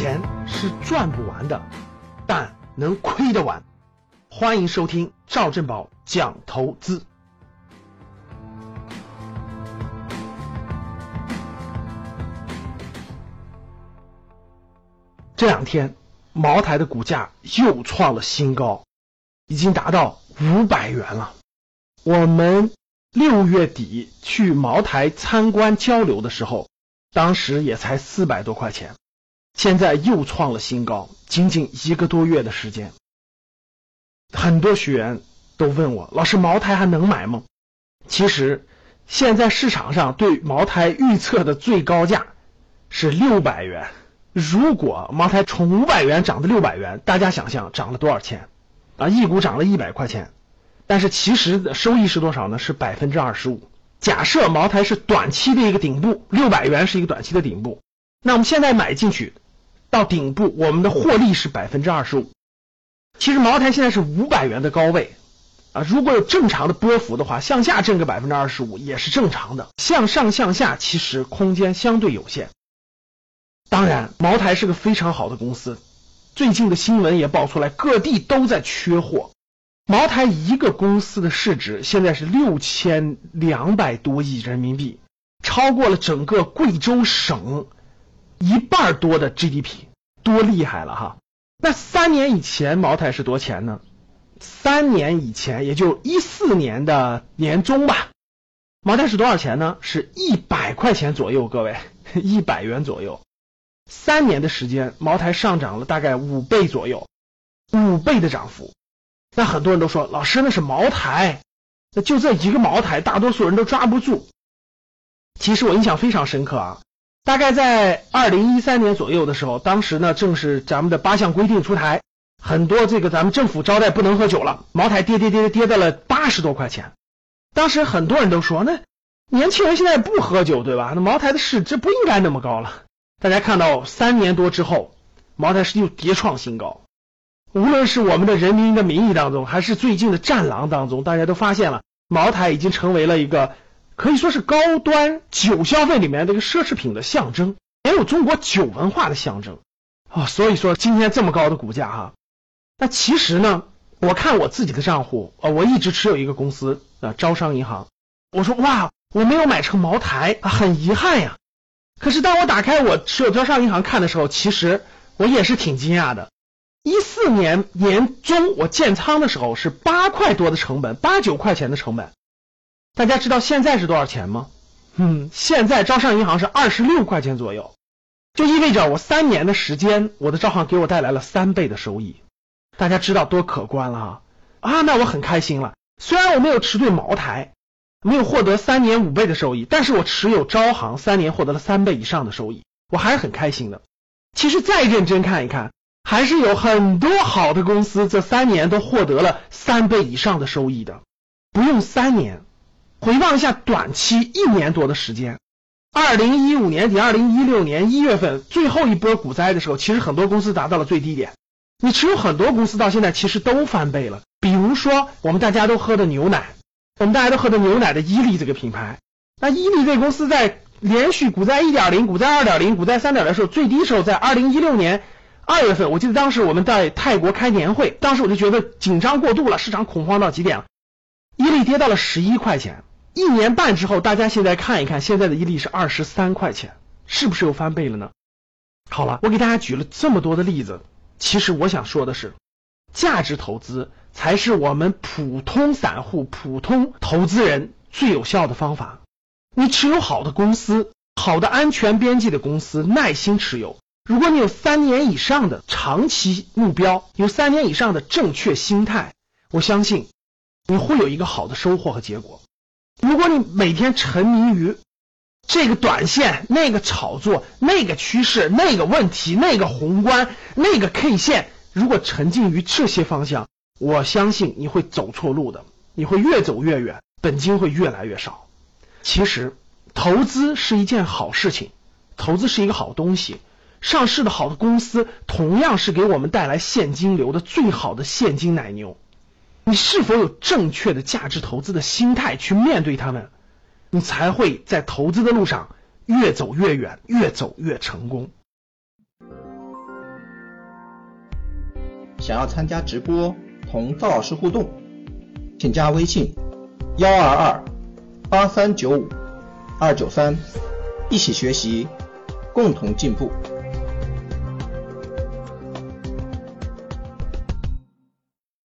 钱是赚不完的，但能亏得完。欢迎收听赵振宝讲投资。这两天，茅台的股价又创了新高，已经达到五百元了。我们六月底去茅台参观交流的时候，当时也才四百多块钱，现在又创了新高，仅仅一个多月的时间。很多学员都问我，老师，茅台还能买吗？其实，现在市场上对茅台预测的最高价是六百元。如果茅台从五百元涨到六百元，大家想象涨了多少钱啊？一股涨了一百块钱，但是其实收益是多少呢？是百分之二十五。假设茅台是短期的一个顶部，六百元是一个短期的顶部，那我们现在买进去到顶部，我们的获利是百分之二十五。其实茅台现在是五百元的高位啊，如果有正常的波幅的话，向下挣个百分之二十五也是正常的，向上向下其实空间相对有限。当然，茅台是个非常好的公司。最近的新闻也爆出来，各地都在缺货。茅台一个公司的市值现在是六千两百多亿人民币，超过了整个贵州省一半多的 GDP，多厉害了哈！那三年以前茅台是多钱呢？三年以前，也就一四年的年中吧，茅台是多少钱呢？是一百块钱左右，各位，一百元左右。三年的时间，茅台上涨了大概五倍左右，五倍的涨幅。那很多人都说，老师那是茅台，那就这一个茅台，大多数人都抓不住。其实我印象非常深刻啊，大概在二零一三年左右的时候，当时呢正是咱们的八项规定出台，很多这个咱们政府招待不能喝酒了，茅台跌跌跌跌到了八十多块钱。当时很多人都说，那年轻人现在不喝酒对吧？那茅台的市值不应该那么高了。大家看到三年多之后，茅台是又跌创新高。无论是我们的人民的名义当中，还是最近的战狼当中，大家都发现了，茅台已经成为了一个可以说是高端酒消费里面的一个奢侈品的象征，也有中国酒文化的象征啊。所以说今天这么高的股价哈，那其实呢，我看我自己的账户啊，我一直持有一个公司啊，招商银行。我说哇，我没有买成茅台啊，很遗憾呀。可是当我打开我持有招商银行看的时候，其实我也是挺惊讶的。一四年年中我建仓的时候是八块多的成本，八九块钱的成本。大家知道现在是多少钱吗？嗯，现在招商银行是二十六块钱左右，就意味着我三年的时间，我的招行给我带来了三倍的收益。大家知道多可观了啊！啊，那我很开心了。虽然我没有持对茅台。没有获得三年五倍的收益，但是我持有招行三年获得了三倍以上的收益，我还是很开心的。其实再认真看一看，还是有很多好的公司这三年都获得了三倍以上的收益的。不用三年，回望一下短期一年多的时间，二零一五年底、二零一六年一月份最后一波股灾的时候，其实很多公司达到了最低点。你持有很多公司到现在其实都翻倍了，比如说我们大家都喝的牛奶。我们大家都喝的牛奶的伊利这个品牌，那伊利这个公司在连续股灾一点零、股灾二点零、股灾三点的时候，最低时候在二零一六年二月份，我记得当时我们在泰国开年会，当时我就觉得紧张过度了，市场恐慌到极点了，伊利跌到了十一块钱，一年半之后，大家现在看一看，现在的伊利是二十三块钱，是不是又翻倍了呢？好了，我给大家举了这么多的例子，其实我想说的是，价值投资。才是我们普通散户、普通投资人最有效的方法。你持有好的公司、好的安全边际的公司，耐心持有。如果你有三年以上的长期目标，有三年以上的正确心态，我相信你会有一个好的收获和结果。如果你每天沉迷于这个短线、那个炒作、那个趋势、那个问题、那个宏观、那个 K 线，如果沉浸于这些方向，我相信你会走错路的，你会越走越远，本金会越来越少。其实投资是一件好事情，投资是一个好东西。上市的好的公司同样是给我们带来现金流的最好的现金奶牛。你是否有正确的价值投资的心态去面对他们，你才会在投资的路上越走越远，越走越成功。想要参加直播同赵老师互动，请加微信幺二二八三九五二九三，一起学习，共同进步。